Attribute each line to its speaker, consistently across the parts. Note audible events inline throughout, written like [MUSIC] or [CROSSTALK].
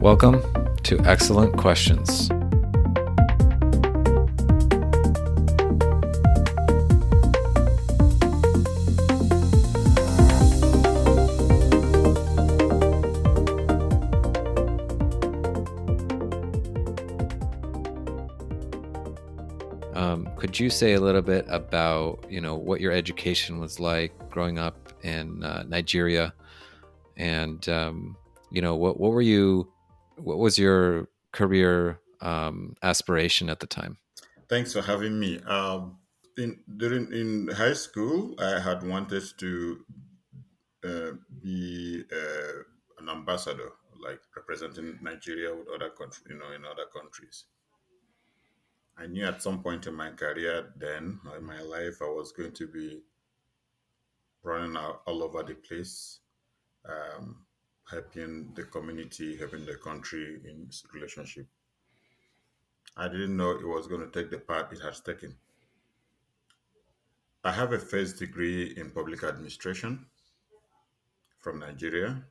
Speaker 1: Welcome to Excellent Questions. Um, could you say a little bit about you know what your education was like growing up in uh, Nigeria, and um, you know what what were you what was your career um, aspiration at the time?
Speaker 2: Thanks for having me. Um, in during in high school, I had wanted to uh, be uh, an ambassador, like representing Nigeria with other countries, you know, in other countries. I knew at some point in my career, then in my life, I was going to be running out all over the place, um, helping the community, helping the country in its relationship. I didn't know it was going to take the path it has taken. I have a first degree in public administration from Nigeria,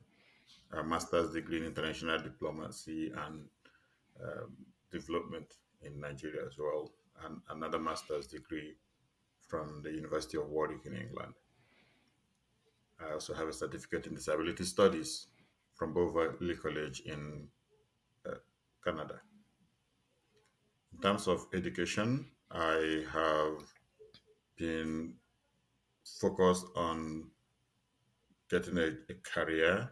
Speaker 2: a master's degree in international diplomacy and um, development in Nigeria as well, and another master's degree from the University of Warwick in England. I also have a certificate in disability studies from Bow Valley College in uh, Canada. In terms of education, I have been focused on getting a, a career.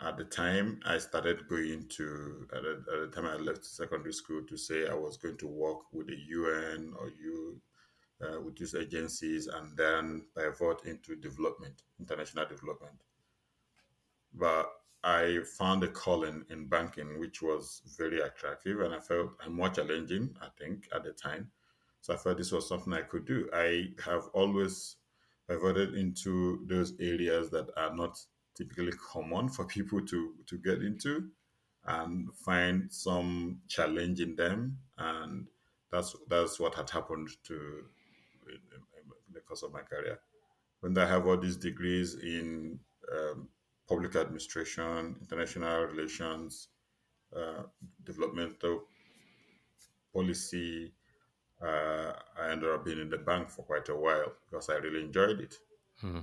Speaker 2: At the time, I started going to, at the, at the time I left secondary school, to say I was going to work with the UN or you, uh, with these agencies, and then pivot into development, international development. But I found a calling in banking, which was very attractive and I felt more challenging, I think, at the time. So I felt this was something I could do. I have always pivoted into those areas that are not typically common for [LAUGHS] people to, to get into and find some challenge in them. And that's that's what had happened to in, in the course of my career. When I have all these degrees in um, public administration, international relations, uh, developmental policy. Uh, I ended up being in the bank for quite a while because I really enjoyed it. Hmm.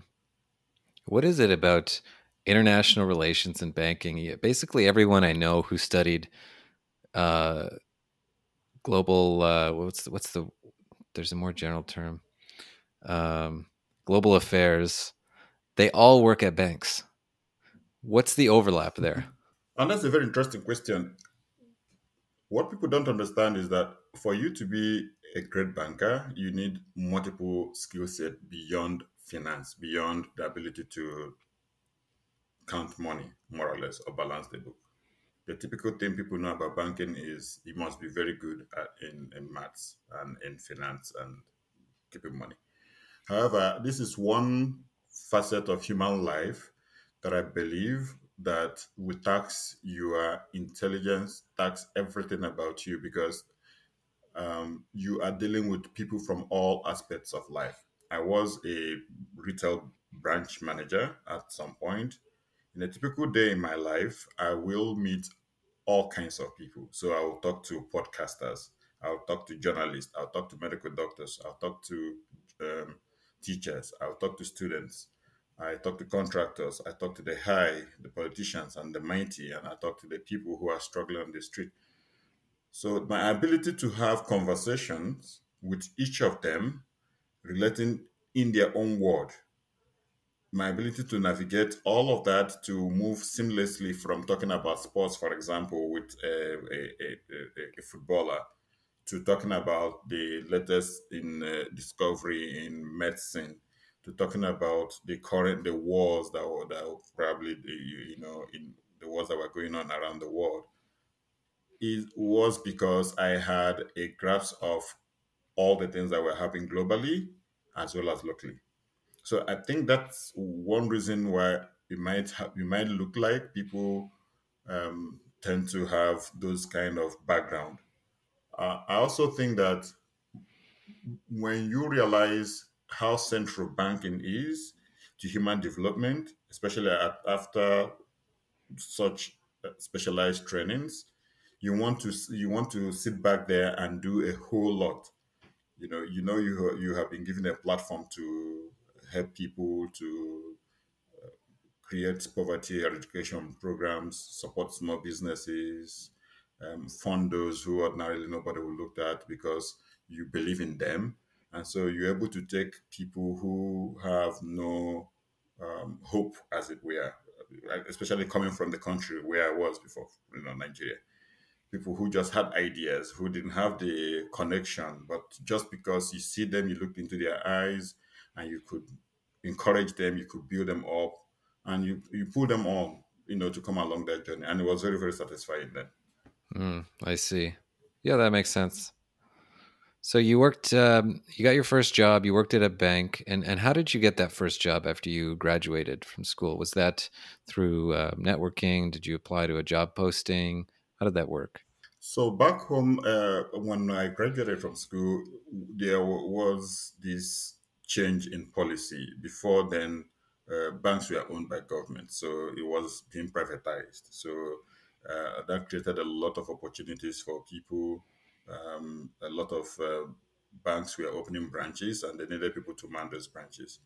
Speaker 1: What is it about international relations and banking? Basically, everyone I know who studied uh, global uh, what's the, what's the there's a more general term um, global affairs. They all work at banks. What's the overlap there?
Speaker 2: And that's a very interesting question. What people don't understand is that for you to be a great banker, you need multiple skill set beyond finance, beyond the ability to count money, more or less, or balance the book. The typical thing people know about banking is you must be very good at, in, in maths and in finance and keeping money. However, this is one facet of human life that I believe that we tax your intelligence, tax everything about you because um, you are dealing with people from all aspects of life. I was a retail branch manager at some point. In a typical day in my life, I will meet all kinds of people. So I will talk to podcasters, I'll talk to journalists, I'll talk to medical doctors, I'll talk to um, teachers, I'll talk to students. I talk to contractors, I talk to the high, the politicians, and the mighty, and I talk to the people who are struggling on the street. So, my ability to have conversations with each of them relating in their own world, my ability to navigate all of that to move seamlessly from talking about sports, for example, with a, a, a, a footballer, to talking about the latest in uh, discovery in medicine to talking about the current the wars that were that were probably the, you know in the wars that were going on around the world it was because I had a grasp of all the things that were happening globally as well as locally. So I think that's one reason why it might have, you might look like people um, tend to have those kind of background. Uh, I also think that when you realize how central banking is to human development, especially after such uh, specialized trainings. You want to you want to sit back there and do a whole lot. You know, you know you you have been given a platform to help people to create poverty eradication programs, support small businesses, um, fund those who ordinarily nobody would look at because you believe in them. And so you're able to take people who have no um, hope, as it were, especially coming from the country where I was before, you know, Nigeria. People who just had ideas, who didn't have the connection, but just because you see them, you look into their eyes, and you could encourage them, you could build them up, and you you pull them on, you know, to come along that journey. And it was very very satisfying then.
Speaker 1: Mm, I see. Yeah, that makes sense. So you worked, um, you got your first job. You worked at a bank, and and how did you get that first job after you graduated from school? Was that through uh, networking? Did you apply to a job posting? How did that work?
Speaker 2: So back home, uh, when I graduated from school, there was this change in policy. Before then, uh, banks were owned by government, so it was being privatized. So uh, that created a lot of opportunities for people. Um, a lot of uh, banks were opening branches, and they needed people to man those branches.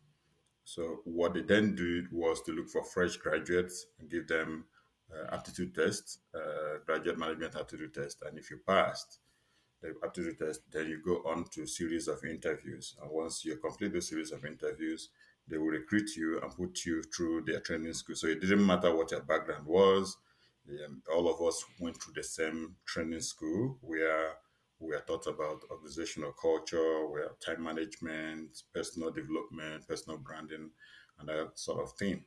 Speaker 2: So what they then did was to look for fresh graduates and give them uh, aptitude tests, uh, graduate management aptitude test, and if you passed the aptitude test, then you go on to a series of interviews. And once you complete the series of interviews, they will recruit you and put you through their training school. So it didn't matter what your background was. Um, all of us went through the same training school where we are taught about organizational culture, where time management, personal development, personal branding, and that sort of thing.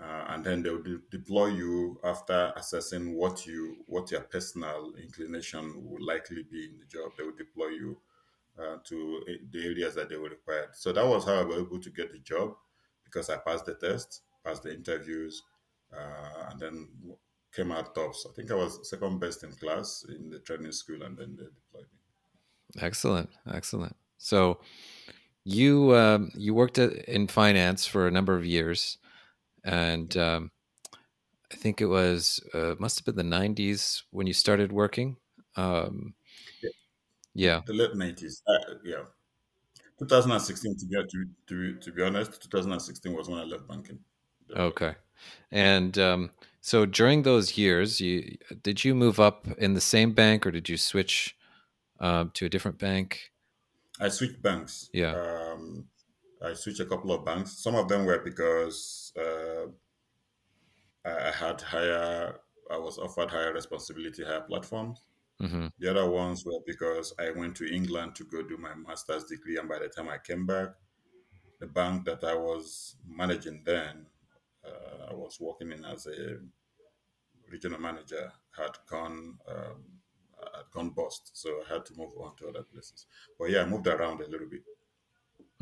Speaker 2: Uh, and then they will de- deploy you after assessing what you what your personal inclination will likely be in the job. They will deploy you uh, to the areas that they were required. So that was how I was able to get the job because I passed the test, passed the interviews, uh, and then came out tops. I think I was second best in class in the training school, and then they deployed me.
Speaker 1: Excellent, excellent. So you um, you worked at, in finance for a number of years, and um, I think it was uh, must have been the '90s when you started working. Um, yeah,
Speaker 2: The late nineties, uh, yeah. 2016 to be to, to, to be honest 2016 was when i left banking
Speaker 1: okay. And um, so during those years, you did you move up in the same bank or did you switch um, to a different bank?
Speaker 2: i switched banks
Speaker 1: Yeah.
Speaker 2: um, i switched a couple of banks some of them were because uh, I, had higher i was offered higher responsibility higher platforms
Speaker 1: hmm
Speaker 2: the other ones were because i went to england to go do my master's degree and by the time i came back the bank that i was managing then uh, i was working in as a regional manager had gone um, had gone bust, so I had to move on to other places. But yeah, I moved around a little bit.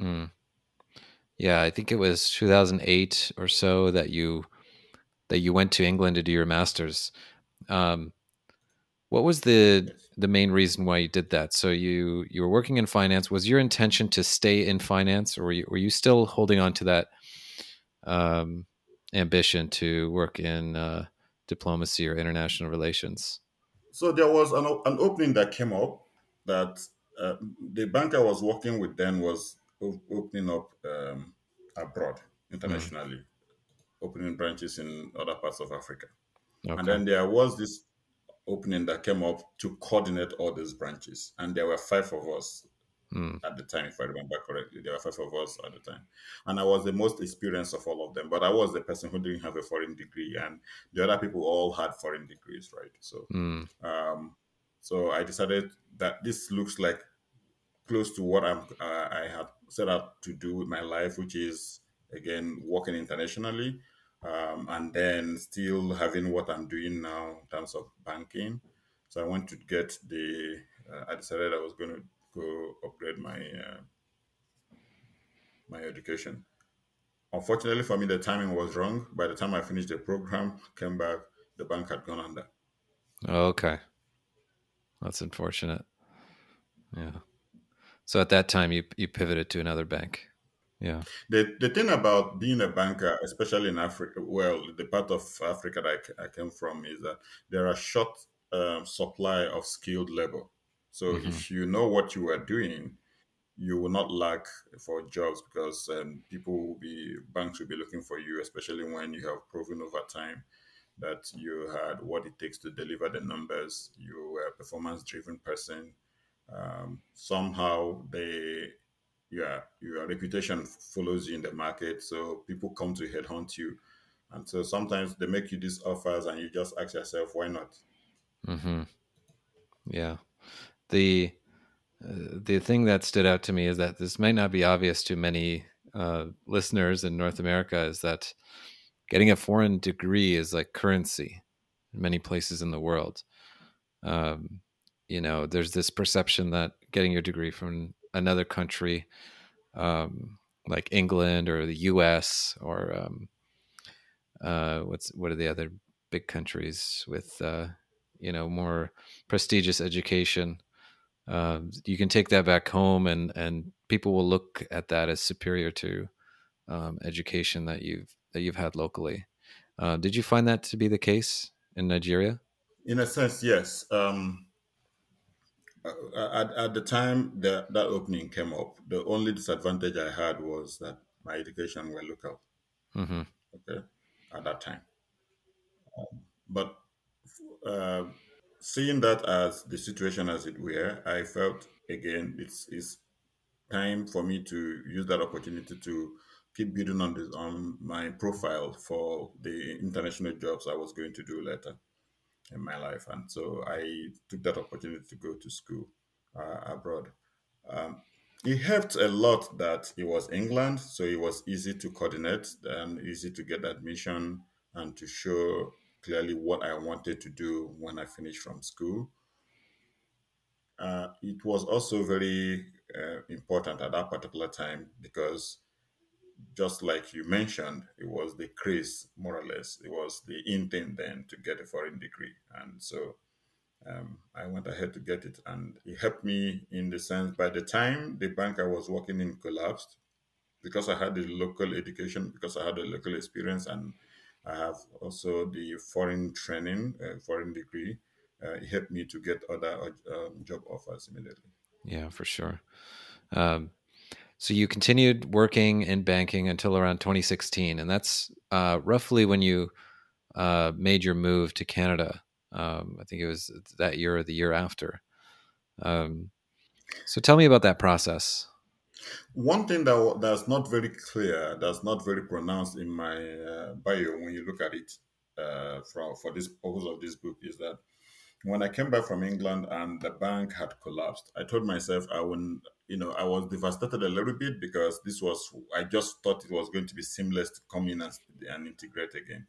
Speaker 1: Mm. Yeah, I think it was 2008 or so that you that you went to England to do your masters. Um, what was the
Speaker 2: Yes.
Speaker 1: the main reason why you did that? So you you were working in finance. Was your intention to stay in finance, or were you, were you still holding on to that um, ambition to work in uh, diplomacy or international relations?
Speaker 2: So there was an, an opening that came up that uh, the bank I was working with then was opening up um, abroad
Speaker 1: Mm,
Speaker 2: internationally, opening branches in other parts of Africa. And then there was this opening that came up to coordinate all these branches. And there were five of us
Speaker 1: Mm,
Speaker 2: at the time, if I remember correctly. There were five of us at the time. And I was the most experienced of all of them, but I was the person who didn't have a foreign degree, and the other people all had foreign degrees, right? So,
Speaker 1: mm,
Speaker 2: um, so I decided that this looks like close to what I'm, uh, I had set out to do with my life, which is again working internationally, um, and then still having what I'm doing now in terms of banking. So I went to get the. Uh, I decided I was going to go upgrade my uh, my education. Unfortunately for me, the timing was wrong. By the time I finished the program, came back, the bank had gone under.
Speaker 1: okay. That's unfortunate. Yeah. So at that time, you you pivoted to another bank. Yeah.
Speaker 2: The the thing about being a banker, especially in Africa, well, the part of Africa that I, I came from is that there are short um, supply of skilled labor. So
Speaker 1: hmm
Speaker 2: if you know what you are doing, you will not lack for jobs because um, people will be banks will be looking for you, especially when you have proven over time that you had what it takes to deliver the numbers. You were a performance driven person. Um, somehow they yeah, your reputation follows you in the market. So people come to headhunt you. And so sometimes they make you these offers and you just ask yourself, why not?
Speaker 1: hmm Yeah. The uh, the thing that stood out to me is that this might not be obvious to many uh, listeners in North America is that getting a foreign degree is like currency in many places in the world. Um, you know, there's this perception that getting your degree from another country, um, like England or the U.S. or um, uh, what's what are the other big countries with uh, you know more prestigious education? Um, you can take that back home, and and people will look at that as superior to um, education that you've that you've had locally. Uh, did you find that to be the case in Nigeria?
Speaker 2: In a sense, yes. Um, uh, at, at the time that that opening came up, the only disadvantage I had was that my education were local,
Speaker 1: hmm
Speaker 2: okay, at that time. But uh, seeing that as the situation as it were, I felt again it's, it's time for me to use that opportunity to keep building on this on my profile for the international jobs I was going to do later in my life, and so I took that opportunity to go to school uh, abroad. Um, it helped a lot that it was England, so it was easy to coordinate and easy to get admission and to show clearly what I wanted to do when I finished from school. Uh, it was also very uh, important at that particular time because just like you mentioned, it was the craze, more or less. It was the intent then to get a foreign degree. And so um, I went ahead to get it. And it helped me in the sense by the time the bank I was working in collapsed, because I had the local education, because I had the local experience, and I have also the foreign training, uh, foreign degree, uh, it helped me to get other uh, um, job offers immediately.
Speaker 1: Yeah, for sure. Um, so you continued working in banking until around 2016, and that's uh, roughly when you uh, made your move to Canada. Um, I think it was that year or the year after. Um, so tell me about that process.
Speaker 2: One thing that that's not very clear, that's not very pronounced in my uh, bio when you look at it uh, from for this purpose of this book is that when I came back from England and the bank had collapsed, I told myself I wouldn't, you know, I was devastated a little bit because this was, I just thought it was going to be seamless to come in and, and integrate again.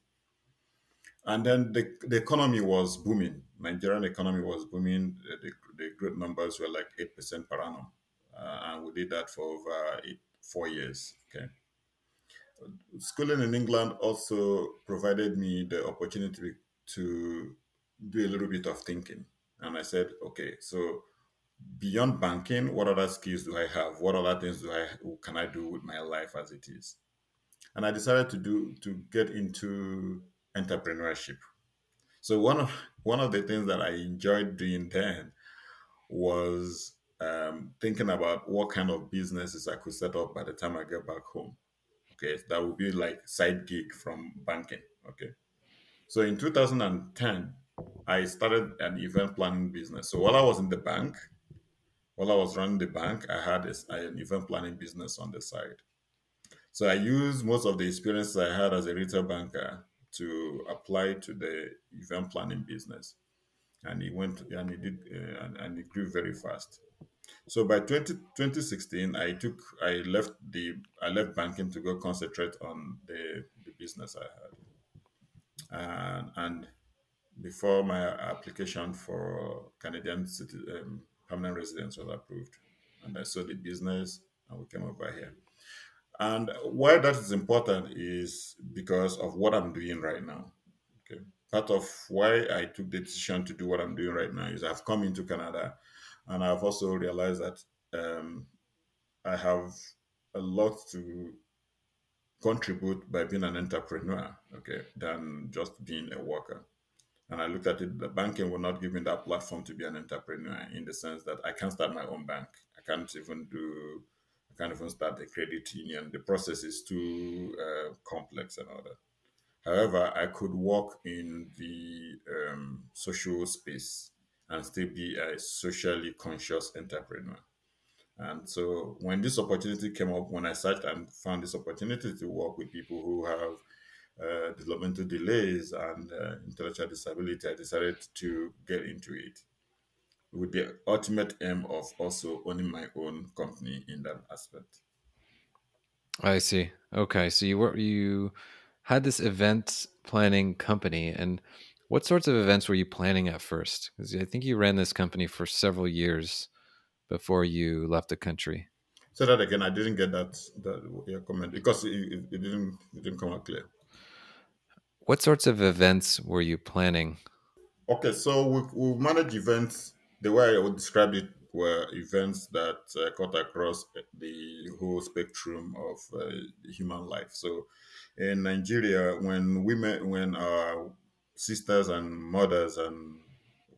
Speaker 2: And then the, the economy was booming. Nigerian economy was booming. The, the, the growth numbers were like 8% per annum. Uh, and we did that for over eight, four years. Okay. Schooling in England also provided me the opportunity to do a little bit of thinking. And I said, okay, so beyond banking, what other skills do I have? What other things do I can I do with my life as it is? And I decided to do to get into entrepreneurship. So one of one of the things that I enjoyed doing then was um, thinking about what kind of businesses I could set up by the time I get back home. Okay, that would be like side gig from banking. Okay, so in 2010, I started an event planning business. So while I was in the bank, while I was running the bank, I had this, an event planning business on the side. So I used most of the experiences I had as a retail banker to apply to the event planning business, and it went and it did uh, and, and it grew very fast. So by 20, 2016, I took I left the I left banking to go concentrate on the, the business I had, and and before my application for Canadian city, um, permanent residence was approved, and I sold the business and we came over here. And why that is important is because of what I'm doing right now. Okay. Part of why I took the decision to do what I'm doing right now is I've come into Canada and I've also realized that um, I have a lot to contribute by being an entrepreneur, okay, than just being a worker. And I looked at it, the banking will not give me that platform to be an entrepreneur in the sense that I can't start my own bank. I can't even do, I can't even start a credit union. The process is too uh, complex and all that. However, I could work in the um, social space and still be a socially conscious entrepreneur. And so when this opportunity came up, when I searched and found this opportunity to work with people who have uh, developmental delays and uh, intellectual disability, I decided to get into it with the ultimate aim of also owning my own company in that aspect.
Speaker 1: I see. Okay, so you were you had this event planning company, and what sorts of events were you planning at first? Because I think you ran this company for several years before you left the country.
Speaker 2: So that again, I didn't get that that your comment because it, it, it didn't it didn't come out clear.
Speaker 1: What sorts of events were you planning?
Speaker 2: Okay, so we, we manage events. The way I would describe it were events that uh, cut across the whole spectrum of uh, human life. So, in Nigeria, when women, when our sisters and mothers and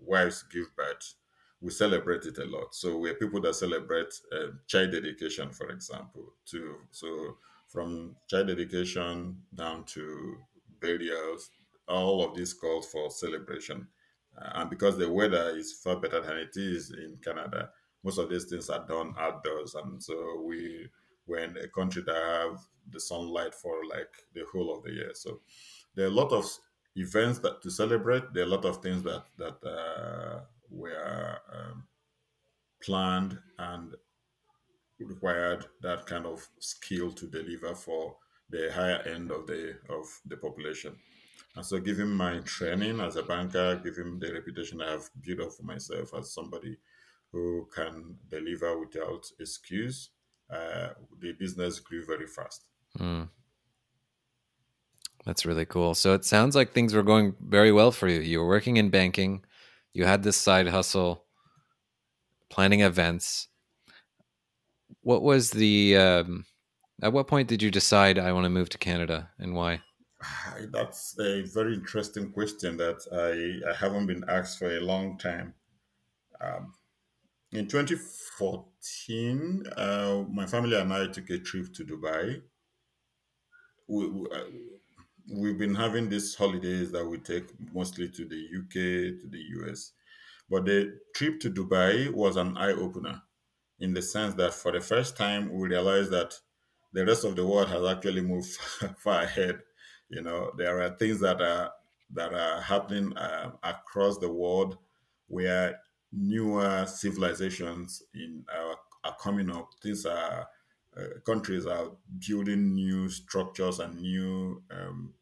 Speaker 2: wives give birth, we celebrate it a lot. So we're people that celebrate uh, child dedication, for example. To so from child dedication down to burials, all of these calls for celebration. Uh, and because the weather is far better than it is in Canada, most of these things are done outdoors. And so we we're in a country that have the sunlight for like the whole of the year. So there are a lot of events that to celebrate. There are a lot of things that that uh, were um, planned and required that kind of skill to deliver for the higher end of the of the population. And so, given my training as a banker, given the reputation I have built up for myself as somebody who can deliver without excuse, uh, the business grew very fast.
Speaker 1: Mm. That's really cool. So it sounds like things were going very well for you. You were working in banking, you had this side hustle, planning events. What was the um, at what point did you decide I want to move to Canada and why? [SIGHS]
Speaker 2: That's a very interesting question that I, I haven't been asked for a long time. Um, in 2014, uh, my family and I took a trip to Dubai. We, we, uh, we've been having these holidays that we take mostly to the UK, to the US. But the trip to Dubai was an eye opener in the sense that for the first time we realized that the rest of the world has actually moved [LAUGHS] far ahead. You know, there are things that are that are happening uh, across the world where newer civilizations in are, are coming up. Things are uh, countries are building new structures and new um,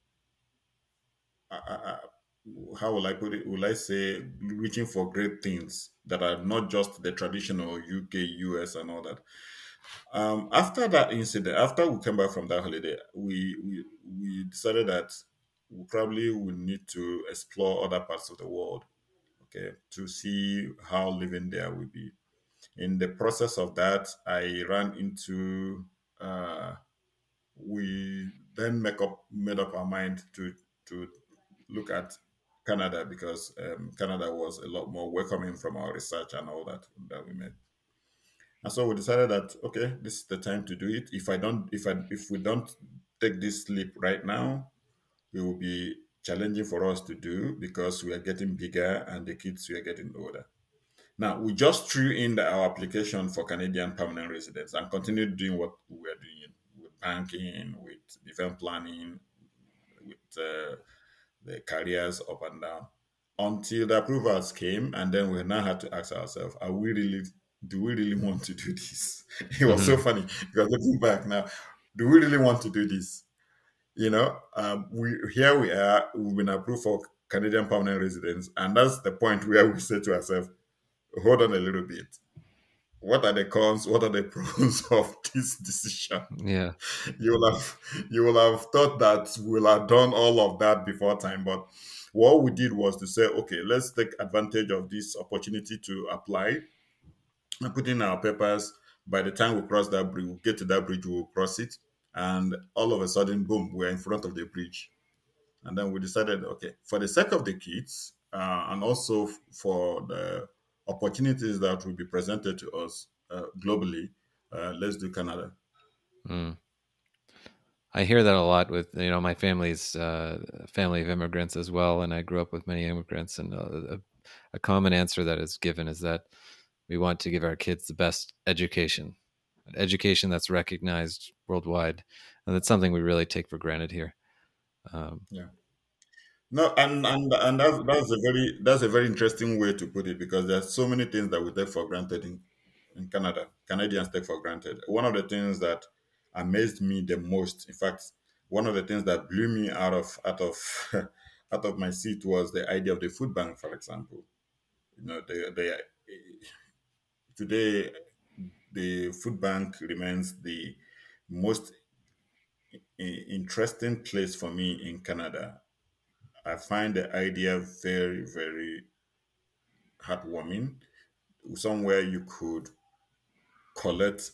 Speaker 2: how will I put it? Will I say reaching for great things that are not just the traditional UK, US, and all that. Um, after that incident, after we came back from that holiday, we we, we decided that we probably would need to explore other parts of the world, okay, to see how living there will be. In the process of that, I ran into. Uh, we then make up made up our mind to to look at Canada because um, Canada was a lot more welcoming from our research and all that that we made. And so we decided that okay, this is the time to do it. If I don't, if I if we don't take this leap right now, it will be challenging for us to do because we are getting bigger and the kids we are getting older. Now we just threw in the, our application for Canadian permanent residents and continued doing what we were doing with banking, with event planning, with uh, the careers up and down until the approvals came. And then we now had to ask ourselves are we really do we really want to do this? [LAUGHS] It was mm-hmm. so funny because looking back now do we really want to do this? You know um, we here we are we've been approved for canadian permanent residence and that's the point where we say to ourselves hold on a little bit. What are the cons what are the pros [LAUGHS] of this decision?
Speaker 1: Yeah.
Speaker 2: You will have you will have thought that we'll have done all of that before time but what we did was to say okay let's take advantage of this opportunity to apply. And put in our papers. By the time we cross that bridge, we get to that bridge, we'll cross it, and all of a sudden, boom, we're in front of the bridge. And then we decided, okay, for the sake of the kids, uh, and also for the opportunities that will be presented to us uh, globally, uh, let's do Canada.
Speaker 1: Mm. I hear that a lot with you know my family's uh, family of immigrants as well, and I grew up with many immigrants. And uh, a, a common answer that is given is that we want to give our kids the best education, an education that's recognized worldwide, and that's something we really take for granted here. Um,
Speaker 2: Yeah. No, and and and that's that's a very that's a very interesting way to put it because there's so many things that we take for granted in, in Canada. Canadians take for granted. One of the things that amazed me the most, in fact, one of the things that blew me out of out of [LAUGHS] out of my seat was the idea of the food bank, for example. You know, they they today the food bank remains the most interesting place for me in Canada. I find the idea very, very heartwarming. Somewhere you could collect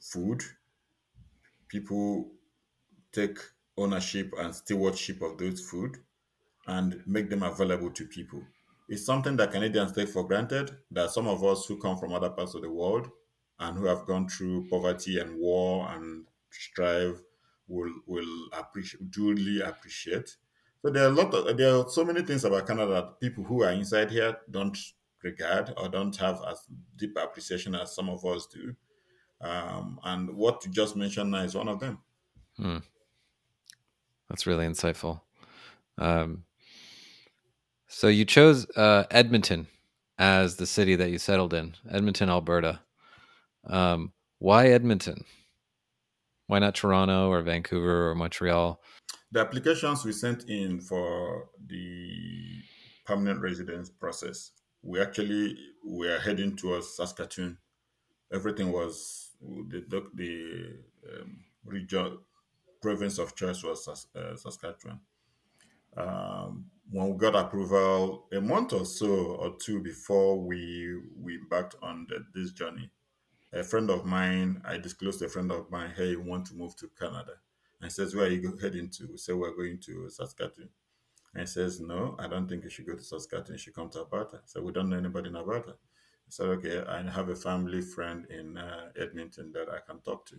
Speaker 2: food, people take ownership and stewardship of those food and make them available to people. It's something that Canadians take for granted, that some of us who come from other parts of the world and who have gone through poverty and war and strive will will appreciate duly appreciate. So there are a lot of there are so many things about Canada that people who are inside here don't regard or don't have as deep appreciation as some of us do. Um, and what you just mentioned now is one of them.
Speaker 1: hmm, that's really insightful. Um, so you chose uh, Edmonton as the city that you settled in, Edmonton, Alberta. Um, why Edmonton? Why not Toronto or Vancouver or Montreal?
Speaker 2: The applications we sent in for the permanent residence process, we actually were heading towards Saskatoon. Everything was the the um, region province of choice was uh, Saskatchewan. Um, when we got approval a month or so or two before we we embarked on the, this journey, a friend of mine, I disclosed a friend of mine, hey, we want to move to Canada. And he says, where are you heading to? We say, we're going to Saskatoon. And he says, no, I don't think you should go to Saskatoon. You should come to Alberta. So we don't know anybody in Alberta. I said, okay, I have a family friend in uh, Edmonton that I can talk to.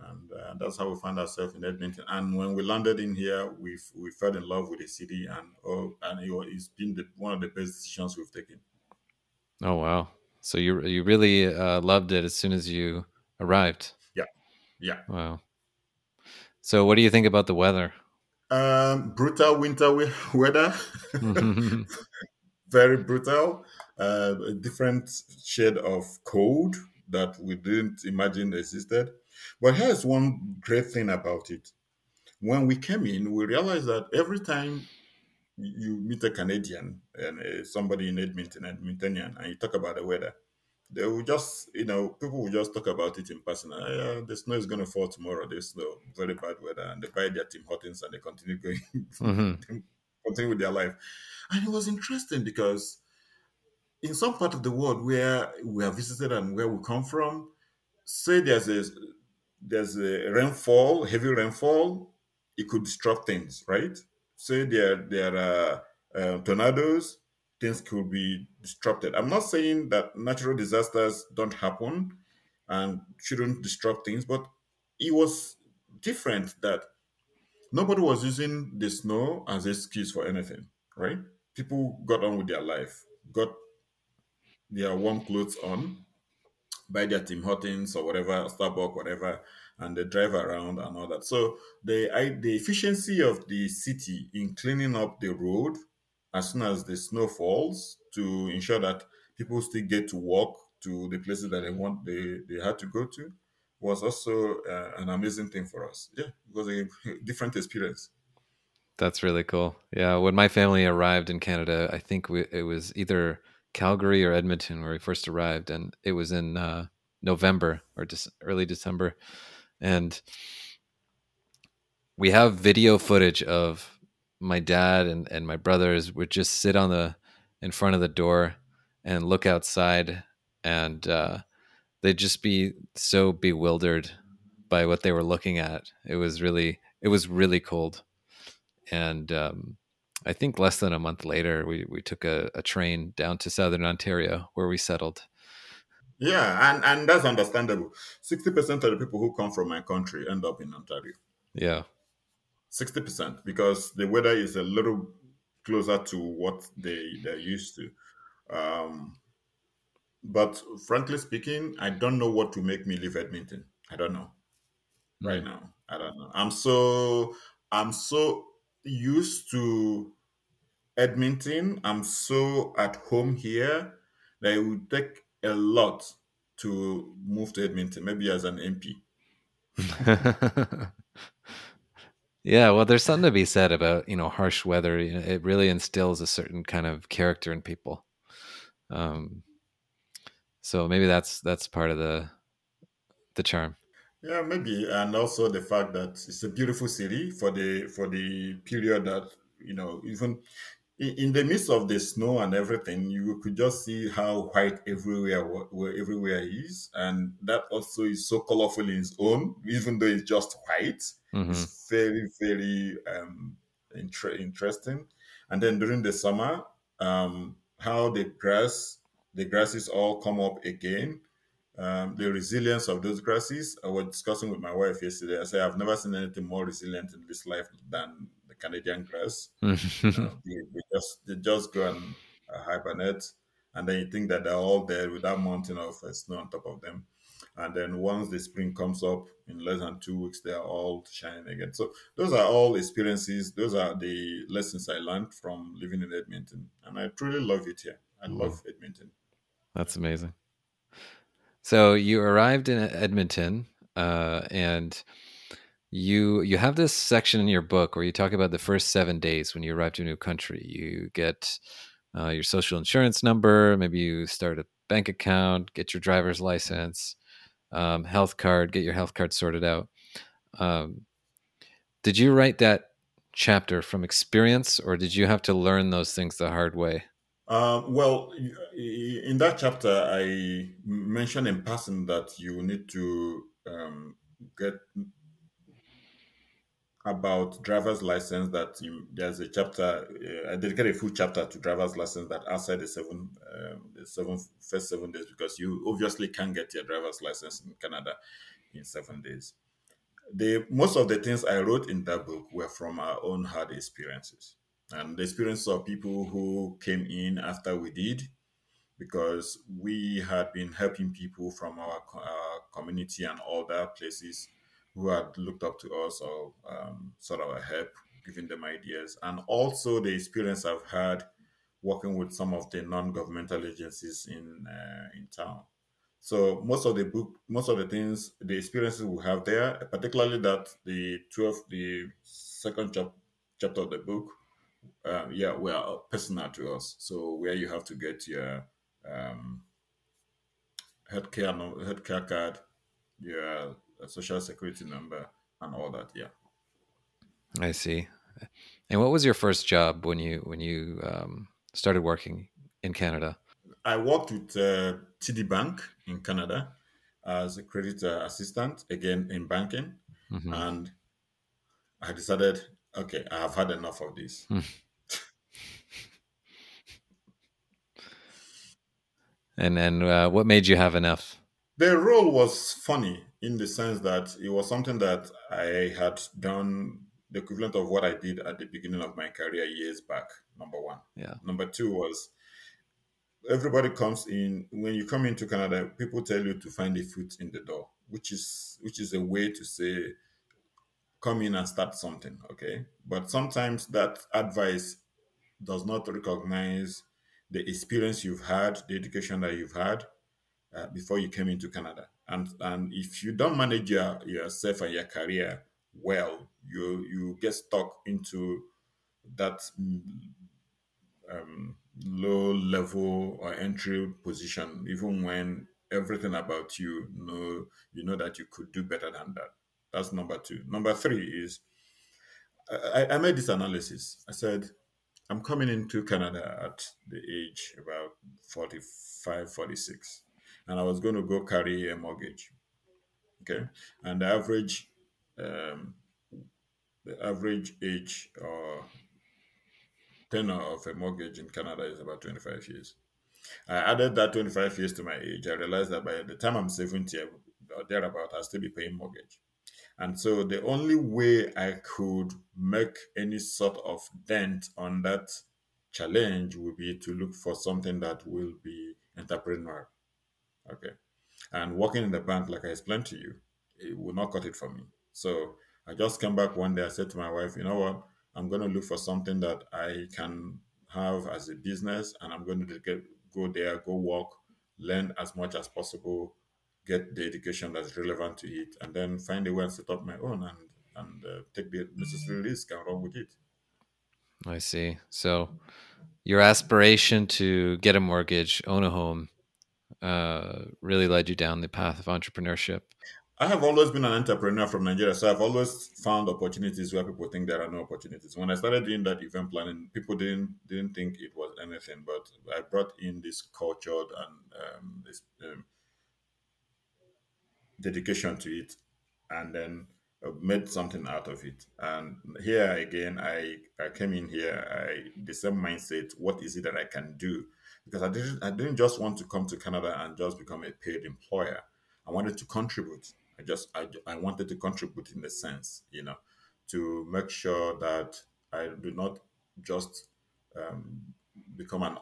Speaker 2: And uh, that's how we found ourselves in Edmonton. And when we landed in here, we we fell in love with the city, and oh, and it, it's been the, one of the best decisions we've taken.
Speaker 1: Oh wow! So you you really uh, loved it as soon as you arrived.
Speaker 2: Yeah, yeah.
Speaker 1: Wow. So what do you think about the weather?
Speaker 2: Um, brutal winter we- [LAUGHS] weather. [LAUGHS] [LAUGHS] very brutal, uh, a different shade of cold that we didn't imagine existed. But here's one great thing about it. When we came in, we realized that every time you meet a Canadian and uh, somebody in Edmonton, Edmontonian, and you talk about the weather, they will just, you know, people will just talk about it in person. "Ah, yeah, the snow is going to fall tomorrow. There's snow, very bad weather, and they buy their Tim Hortons and they continue going, [LAUGHS]
Speaker 1: hmm
Speaker 2: continue with their life. And it was interesting because in some part of the world where we have visited and where we come from, say there's a there's a rainfall, heavy rainfall, it could disrupt things, right? Say there there are uh, tornadoes, things could be disrupted. I'm not saying that natural disasters don't happen and shouldn't disrupt things, but it was different that nobody was using the snow as excuse for anything, right? People got on with their life, got their warm clothes on, buy their Tim Hortons or whatever, Starbucks, whatever, and they drive around and all that. So the I, the efficiency of the city in cleaning up the road as soon as the snow falls to ensure that people still get to walk to the places that they want they, they had to go to was also uh, an amazing thing for us. Yeah, it was a [LAUGHS] different experience.
Speaker 1: That's really cool. Yeah, when my family arrived in Canada, I think we, it was either Calgary or Edmonton where we first arrived, and it was in uh, November or Dec- early December, and we have video footage of my dad and, and my brothers would just sit on the in front of the door and look outside and uh, they'd just be so bewildered by what they were looking at. It was really it was really cold, and um, I think less than a month later, we we took a, a train down to southern Ontario where we settled.
Speaker 2: Yeah, and, and that's understandable. 60% of the people who come from my country end up in Ontario.
Speaker 1: Yeah,
Speaker 2: 60% because the weather is a little closer to what they, they're used to. Um, but frankly speaking, I don't know what to make me leave Edmonton. I don't know right
Speaker 1: Mm.
Speaker 2: now. I don't know. I'm so I'm so used to Edmonton. I'm so at home here that it would take a lot to move to Edmonton, maybe as an MP. [LAUGHS]
Speaker 1: yeah. Well, there's something to be said about you know harsh weather. You know, it really instills a certain kind of character in people. Um, so maybe that's that's part of the the charm.
Speaker 2: Yeah, maybe, and also the fact that it's a beautiful city for the for the period that you know even in, the midst of the snow and everything, you could just see how white everywhere where everywhere is, and that also is so colorful in its own, even though it's just white.
Speaker 1: hmm
Speaker 2: It's very very um, inter- interesting. And then during the summer, um, how the grass the grasses all come up again um, the resilience of those grasses. I was discussing with my wife yesterday. I said I've never seen anything more resilient in this life than Canadian grass. You know, they, they just they just go and uh, hibernate, and then you think that they're all there with that mountain of uh, snow on top of them. And then once the spring comes up in less than two weeks, they are all shining again. So those are all experiences. Those are the lessons I learned from living in Edmonton, and I truly love it here. I
Speaker 1: wow,
Speaker 2: love Edmonton.
Speaker 1: that's amazing. So you arrived in Edmonton, uh, and you you have this section in your book where you talk about the first seven days when you arrive to a new country. You get uh, your social insurance number, maybe you start a bank account, get your driver's license, um, health card, get your health card sorted out. Um, did you write that chapter from experience, or did you have to learn those things the hard way?
Speaker 2: Um, well, in that chapter, I mentioned in passing that you need to um, get about driver's license. That you, there's a chapter, uh, I dedicated a full chapter to driver's license that outside the seven, um, the seven first seven days because you obviously can't get your driver's license in Canada in seven days. The most of the things I wrote in that book were from our own hard experiences and the experiences of people who came in after we did because we had been helping people from our, our community and other places who had looked up to us or um, sort of help, giving them ideas, and also the experience I've had working with some of the non-governmental agencies in uh, in town. So most of the book, most of the things, the experiences we have there, particularly that the twelfth, the second chap- chapter of the book, uh, yeah, were personal to us. So where you have to get your um, healthcare healthcare card, your social security number, and all that. Yeah,
Speaker 1: I see. And what was your first job when you when you um, started working in Canada?
Speaker 2: I worked with uh, TD Bank in Canada as a credit uh, assistant, again in banking,
Speaker 1: hmm
Speaker 2: and I decided, okay, I have had enough of this. [LAUGHS]
Speaker 1: And then uh, what made you have enough?
Speaker 2: The role was funny in the sense that it was something that I had done the equivalent of what I did at the beginning of my career years back. Number one.
Speaker 1: Yeah.
Speaker 2: Number two was everybody comes in when you come into Canada, people tell you to find a foot in the door, which is which is a way to say come in and start something, okay? But sometimes that advice does not recognize the experience you've had, the education that you've had uh, before you came into Canada. And and if you don't manage your yourself and your career well, you you get stuck into that mm, um, low level or entry position, even when everything about you know you know that you could do better than that. That's number two. Number three is I, I made this analysis. I said I'm coming into Canada at the age about 45, 46, and I was going to go carry a mortgage. Okay, and the average um, the average age or tenure of a mortgage in Canada is about 25 years. I added that 25 years to my age. I realized that by the time I'm 70 or thereabout, I'll still be paying mortgage. And so the only way I could make any sort of dent on that challenge would be to look for something that will be entrepreneurial. Okay. And working in the bank, like I explained to you, it will not cut it for me. So I just came back one day. I said to my wife, you know what? I'm going to look for something that I can have as a business, and I'm going to get, go there, go work, learn as much as possible, get the education that's relevant to it, and then find a way and set up my own and and uh, take the necessary risk and run with it.
Speaker 1: I see. So your aspiration to get a mortgage, own a home, uh, really led you down the path of entrepreneurship.
Speaker 2: I have always been an entrepreneur from Nigeria, so I've always found opportunities where people think there are no opportunities. When I started doing that event planning, people didn't didn't think it was anything, but I brought in this culture and um, this um, dedication to it, and then uh, made something out of it. And here again, I I came in here, I the same mindset. What is it that I can do? Because I didn't I didn't just want to come to Canada and just become a paid employer. I wanted to contribute. I just I, I wanted to contribute in the sense, you know, to make sure that I do not just um, become an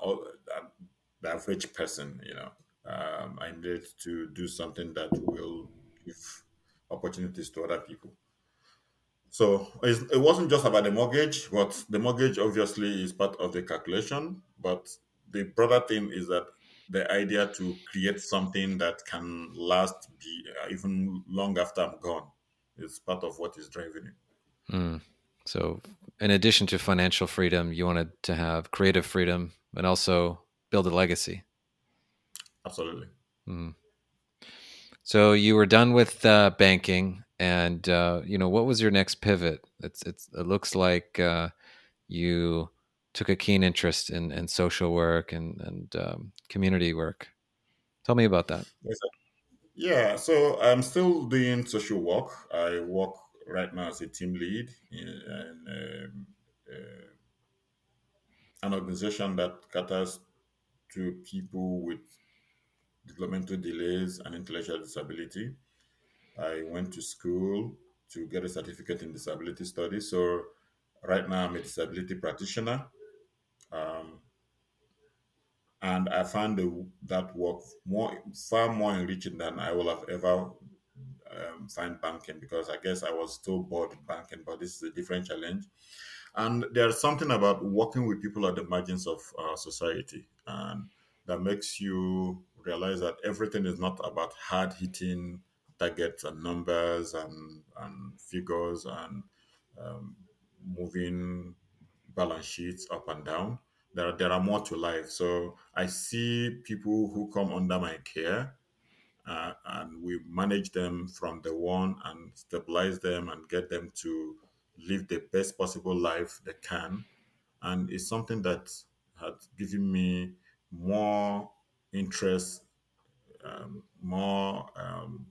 Speaker 2: average person, you know. Um, I needed to do something that will give opportunities to other people. So it wasn't just about the mortgage, but the mortgage obviously is part of the calculation. But the broader thing is that the idea to create something that can last be uh, even long after I'm gone is part of what is driving it.
Speaker 1: Mm. So, in addition to financial freedom, you wanted to have creative freedom and also build a legacy.
Speaker 2: Absolutely.
Speaker 1: Mm. So you were done with uh, banking, and uh, you know what was your next pivot? It's, it's it looks like uh, you took a keen interest in, in social work and and um, community work. Tell me about that.
Speaker 2: Yeah, so I'm still doing social work. I work right now as a team lead in, in um, uh, an organization that caters to people with developmental delays and intellectual disability. I went to school to get a certificate in disability studies. So right now I'm a disability practitioner. And I found the, that work more far more enriching than I will have ever um, find banking because I guess I was still bored with banking, but this is a different challenge. And there's something about working with people at the margins of our society, and that makes you realize that everything is not about hard hitting targets and numbers and, and figures and um, moving balance sheets up and down. There, there are more to life. So I see people who come under my care uh, and we manage them from the one and stabilize them and get them to live the best possible life they can. And it's something that has given me more interest, um, more, um,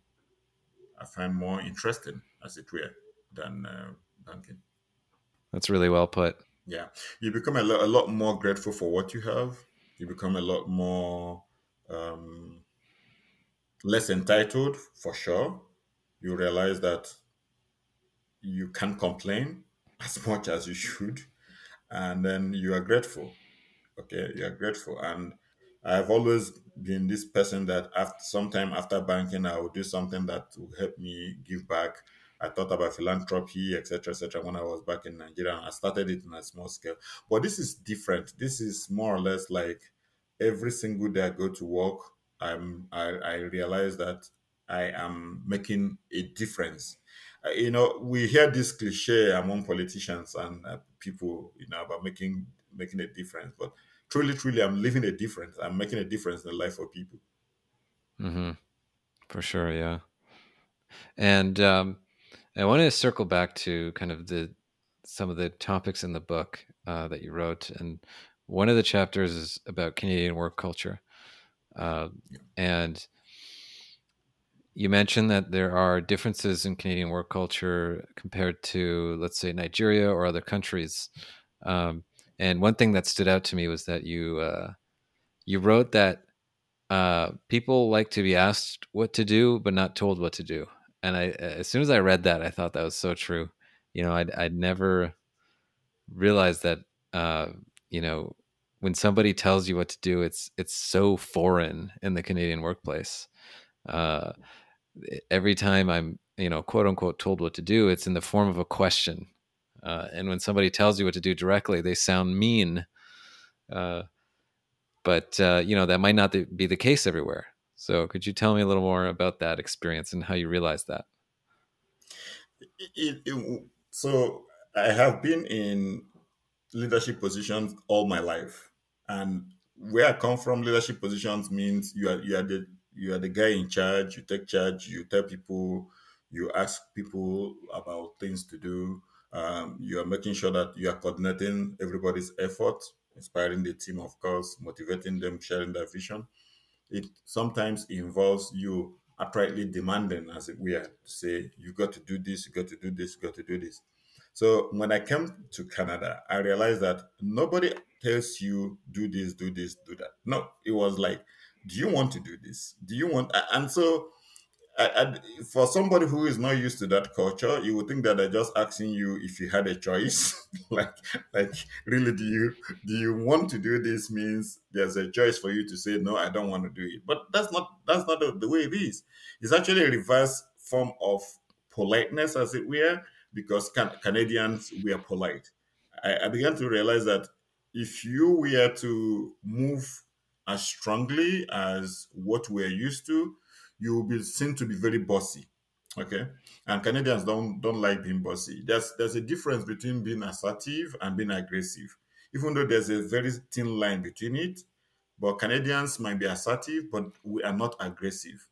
Speaker 2: I find more interesting, as it were, than uh, banking.
Speaker 1: That's really well put.
Speaker 2: Yeah. You become a, lo- a lot more grateful for what you have. You become a lot more um, less entitled, for sure. You realize that you can't complain [LAUGHS] as much as you should. And then you are grateful. Okay. You are grateful. And I've always been this person that after sometime after banking, I will do something that will help me give back. I thought about philanthropy, etc., etc. When I was back in Nigeria, I started it on a small scale. But this is different. This is more or less like every single day I go to work, I'm I, I realize that I am making a difference. Uh, you know, we hear this cliche among politicians and uh, people, you know, about making making a difference, but truly, truly, I'm living a difference. I'm making a difference in the life of people.
Speaker 1: Mm-hmm. For sure, yeah. And um, I want to circle back to kind of the some of the topics in the book uh, that you wrote, and one of the chapters is about Canadian work culture, uh, and you mentioned that there are differences in Canadian work culture compared to, let's say, Nigeria or other countries. Um, and one thing that stood out to me was that you uh, you wrote that uh, people like to be asked what to do, but not told what to do. And I, as soon as I read that, I thought that was so true. You know, I'd, I'd never realized that. Uh, you know, when somebody tells you what to do, it's it's so foreign in the Canadian workplace. Uh, every time I'm, you know, quote unquote, told what to do, it's in the form of a question. Uh, and when somebody tells you what to do directly, they sound mean. Uh, but uh, you know that might not be the case everywhere. So, could you tell me a little more about that experience and how you realized that?
Speaker 2: It, it, so, I have been in leadership positions all my life, and where I come from, leadership positions means you are you are the you are the guy in charge. You take charge. You tell people. You ask people about things to do. Um, you are making sure that you are coordinating everybody's effort, inspiring the team, of course, motivating them, sharing their vision. It sometimes involves you uprightly demanding, as it were, to say, you've got to do this, you've got to do this, you've got to do this. So when I came to Canada, I realized that nobody tells you do this, do this, do that. No, it was like, do you want to do this? Do you want? And so, I, I, for somebody who is not used to that culture, you would think that they're just asking you if you had a choice. [LAUGHS] like, like really, do you do you want to do this? Means there's a choice for you to say no, I don't want to do it. But that's not that's not the, the way it is. It's actually a reverse form of politeness, as it were because can- Canadians we are polite. I, I began to realize that if you were to move as strongly as what we're used to, you will be seen to be very bossy. Okay. And Canadians don't don't like being bossy. There's there's a difference between being assertive and being aggressive. Even though there's a very thin line between it, but Canadians might be assertive, but we are not aggressive.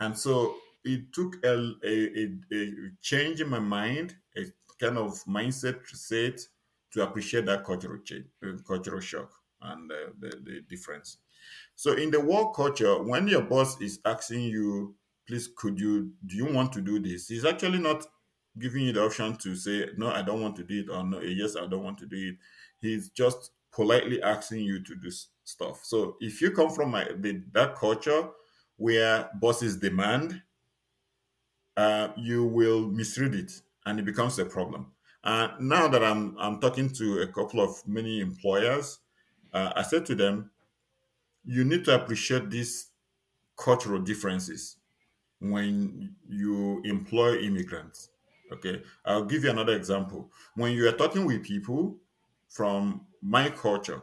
Speaker 2: And so it took a, a, a, change in my mind, a kind of mindset set to appreciate that cultural change, uh, cultural shock, and uh, the, the difference. So in the work culture, when your boss is asking you, please, could you, do you want to do this? He's actually not giving you the option to say, no, I don't want to do it, or no, yes, I don't want to do it. He's just politely asking you to do stuff. So if you come from my, that culture where bosses demand, uh, you will misread it and it becomes a problem. Uh, now that I'm, I'm talking to a couple of many employers, uh, I said to them, you need to appreciate these cultural differences when you employ immigrants. Okay, I'll give you another example. When you are talking with people from my culture,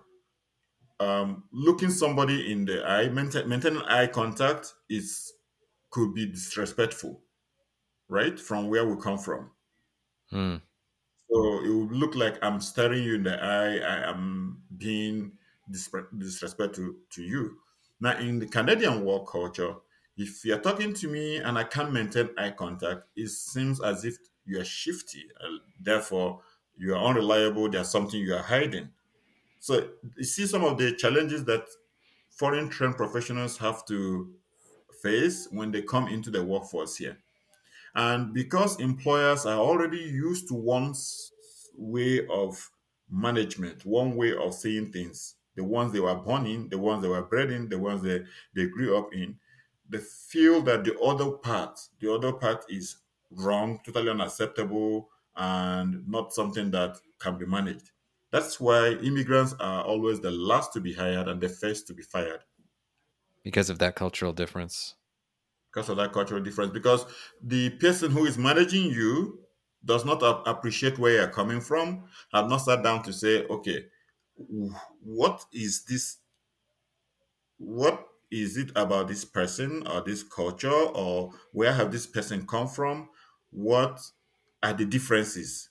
Speaker 2: um, looking somebody in the eye, maintain, maintaining eye contact is could be disrespectful right? From where we come from.
Speaker 1: Hmm.
Speaker 2: So it would look like I'm staring you in the eye. I am being disrespectful to to you. Now, in the Canadian work culture, if you're talking to me and I can't maintain eye contact, it seems as if you are shifty. Therefore, you are unreliable. There's something you are hiding. So you see some of the challenges that foreign trained professionals have to face when they come into the workforce here. And because employers are already used to one way of management, one way of seeing things, the ones they were born in, the ones they were bred in, the ones they, they grew up in, they feel that the other part, the other part is wrong, totally unacceptable, and not something that can be managed. That's why immigrants are always the last to be hired and the first to be fired.
Speaker 1: Because of that cultural difference
Speaker 2: because of that cultural difference. Because the person who is managing you does not appreciate where you're coming from, have not sat down to say, okay, what is this? What is it about this person or this culture or where have this person come from? What are the differences?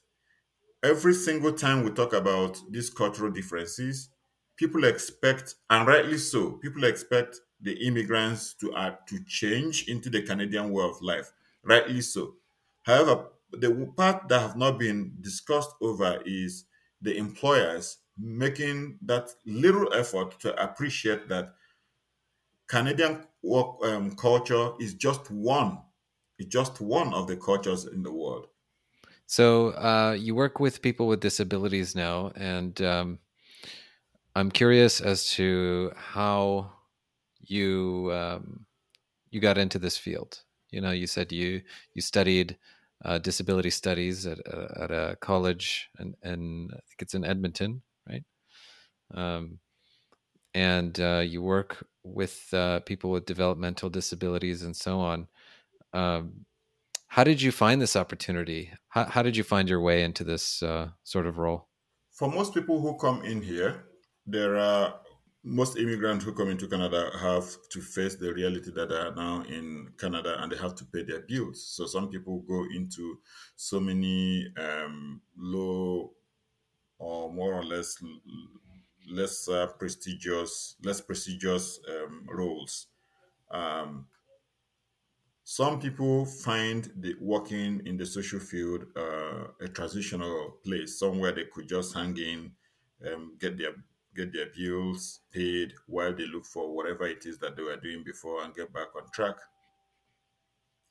Speaker 2: Every single time we talk about these cultural differences, people expect, and rightly so, people expect the immigrants to uh, to change into the Canadian way of life. Rightly so. However, the part that have not been discussed over is the employers making that little effort to appreciate that Canadian work um, culture is just one. It's just one of the cultures in the world.
Speaker 1: So uh, you work with people with disabilities now, and um, I'm curious as to how you um, you got into this field. You know, you said you you studied uh, disability studies at, uh, at a college, and I think it's in Edmonton? Um, and uh, you work with uh, people with developmental disabilities and so on. Um, how did you find this opportunity? How, how did you find your way into this uh, sort of role?
Speaker 2: For most people who come in here, there are most immigrants who come into Canada have to face the reality that they are now in Canada and they have to pay their bills. So some people go into so many um, low or more or less less uh, prestigious, less prestigious um, roles. Um, some people find the working in the social field uh, a transitional place, somewhere they could just hang in, um, get their get their bills paid while they look for whatever it is that they were doing before and get back on track.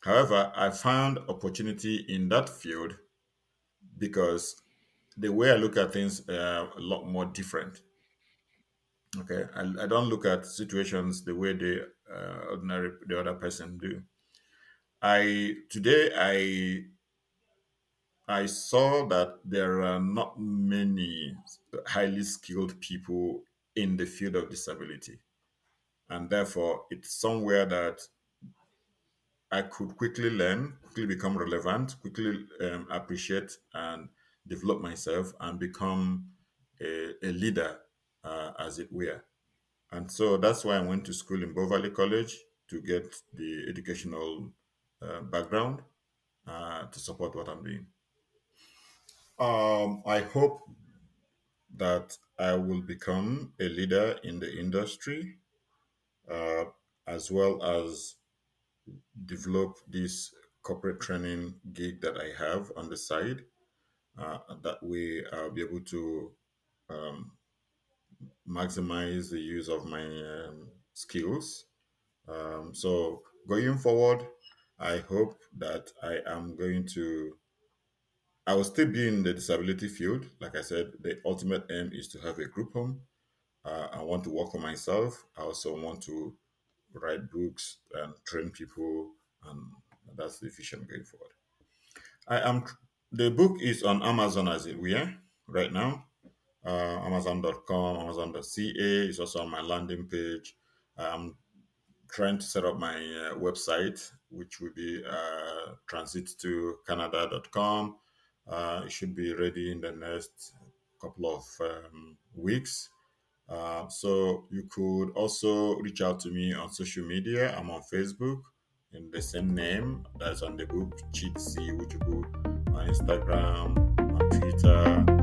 Speaker 2: However, I found opportunity in that field because the way I look at things are a lot more different. Okay, I, I don't look at situations the way the uh, ordinary the other person do. I today I I saw that there are not many highly skilled people in the field of disability. And therefore, it's somewhere that I could quickly learn, quickly become relevant, quickly um, appreciate and develop myself and become a, a leader, uh, as it were. And so that's why I went to school in Valley College to get the educational uh, background uh, to support what I'm doing. Um, I hope that I will become a leader in the industry, uh, as well as develop this corporate training gig that I have on the side. Uh, that way, I'll be able to um, maximize the use of my um, skills. Um, so, going forward, I hope that I am going to I will still be in the disability field. Like I said, the ultimate aim is to have a group home. Uh, I want to work for myself. I also want to write books and train people, and that's the vision going forward. I am. The book is on Amazon as it were right now. Uh, Amazon.com, Amazon.ca is also on my landing page. I'm trying to set up my uh, website, which will be uh, transit to Canada.com uh, it should be ready in the next couple of um, weeks. Uh, so you could also reach out to me on social media. I'm on Facebook in the same name that's on the book, Chidi Iwuchukwu, on Instagram, on Twitter,